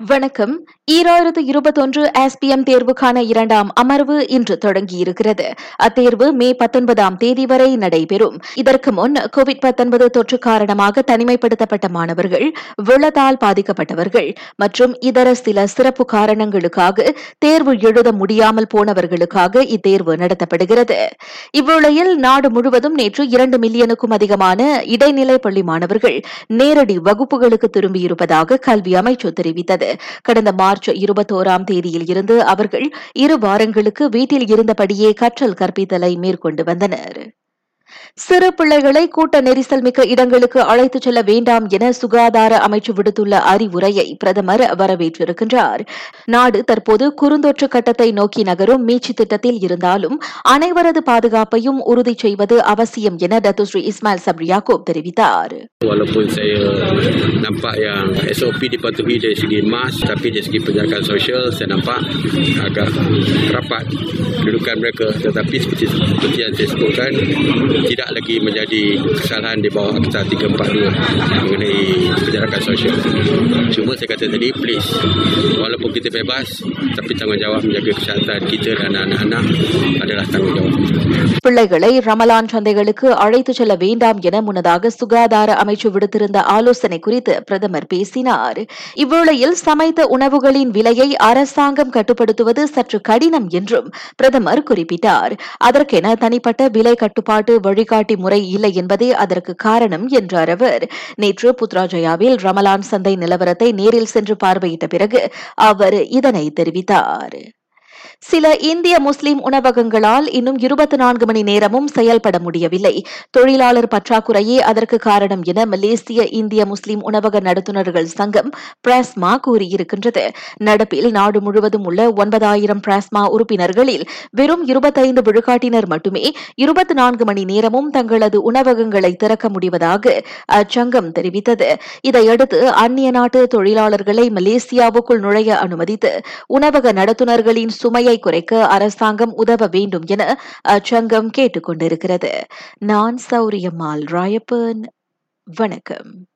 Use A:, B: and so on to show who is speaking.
A: வணக்கம். ஈராயிரத்து இருபத்தொன்று எஸ்பிஎம் தேர்வுக்கான இரண்டாம் அமர்வு இன்று தொடங்கியிருக்கிறது. அத்தேர்வு மே பத்தொன்பதாம் தேதி வரை நடைபெறும். இதற்கு முன் கோவிட் தொற்று காரணமாக தனிமைப்படுத்தப்பட்ட மாணவர்கள் வெள்ளத்தால் பாதிக்கப்பட்டவர்கள் மற்றும் இதர சில சிறப்பு காரணங்களுக்காக தேர்வு எழுத முடியாமல் போனவர்களுக்காக இத்தேர்வு நடத்தப்படுகிறது. இவ்வேளையில் நாடு முழுவதும் நேற்று இரண்டு மில்லியனுக்கும் அதிகமான இடைநிலை பள்ளி மாணவர்கள் நேரடி வகுப்புகளுக்கு திரும்பியிருப்பதாக கல்வி அமைச்சு தெரிவித்தது. கடந்த மார்ச் இருபத்தோராம் தேதியில் இருந்து அவர்கள் இரு வாரங்களுக்கு வீட்டில் இருந்தபடியே கற்றல் கற்பித்தலை மேற்கொண்டு வந்தனர். சிறு பிள்ளைகளை கூட்ட நெரிசல் மிக்க இடங்களுக்கு அழைத்துச் செல்ல வேண்டாம் என சுகாதார அமைச்சு விடுத்துள்ள அறிவுரையை பிரதமர் வரவேற்றிருக்கின்றார். நாடு தற்போது குறுந்தொற்று கட்டத்தை நோக்கி நகரும் மீட்சி திட்டத்தில் இருந்தாலும் அனைவரது பாதுகாப்பையும் உறுதி செய்வது அவசியம் என டத்துஸ்ரீ இஸ்மாயில் சப்ரி தெரிவித்தார்.
B: Walaupun saya nampak yang SOP dipatuhi dari segi tapi dari segi penjagaan sosial saya nampak agak rapat kedudukan mereka. Tetapi seperti, seperti yang saya sebutkan tidak tidak lagi menjadi kesalahan di bawah Akta 342 mengenai penjarakan sosial cuma saya kata tadi please walaupun kita bebas tapi tanggungjawab menjaga kesihatan kita dan anak-anak adalah tanggungjawab
A: பிள்ளைகளை ரமலான் சந்தைகளுக்கு அழைத்துச் செல்ல வேண்டாம் என முன்னதாக சுகாதார அமைச்சு விடுத்திருந்த ஆலோசனை குறித்து பிரதமர் பேசினார் இவ்வேளையில் சமைத்த உணவுகளின் விலையை அரசாங்கம் கட்டுப்படுத்துவது சற்று கடினம் என்றும் பிரதமர் குறிப்பிட்டார் அதற்கென தனிப்பட்ட விலை கட்டுப்பாட்டு வழிகாட்டு முறை இல்லை என்பதே அதற்கு காரணம் என்றார் அவர். நேற்று புத்ராஜயாவில் ரமலான் சந்தை நிலவரத்தை நேரில் சென்று பார்வையிட்ட பிறகு அவர் இதனை தெரிவித்தார். சில இந்திய முஸ்லிம் உணவகங்களால் இன்னும் இருபத்தி நான்கு மணி நேரமும் செயல்பட முடியவில்லை. தொழிலாளர் பற்றாக்குறையே அதற்கு காரணம் என மலேசிய இந்திய முஸ்லிம் உணவக நடத்துனர்கள் சங்கம் பிராஸ்மா கூறியிருக்கின்றது. நடப்பில் நாடு முழுவதும் உள்ள ஒன்பதாயிரம் பிராஸ்மா உறுப்பினர்களில் வெறும் இருபத்தைந்து விழுக்காட்டினர் மட்டுமே இருபத்தி நான்கு மணி நேரமும் தங்களது உணவகங்களை திறக்க முடிவதாக அச்சங்கம் தெரிவித்தது. இதையடுத்து அந்நிய நாட்டு தொழிலாளர்களை மலேசியாவுக்குள் நுழைய அனுமதித்து உணவக நடத்துனர்களின் சும சுமையை குறைக்க அரசாங்கம் உதவ வேண்டும் என அச்சங்கம் கேட்டுக் கொண்டிருக்கிறது நான் சௌரியம்மாள் ராயப்பன் வணக்கம்.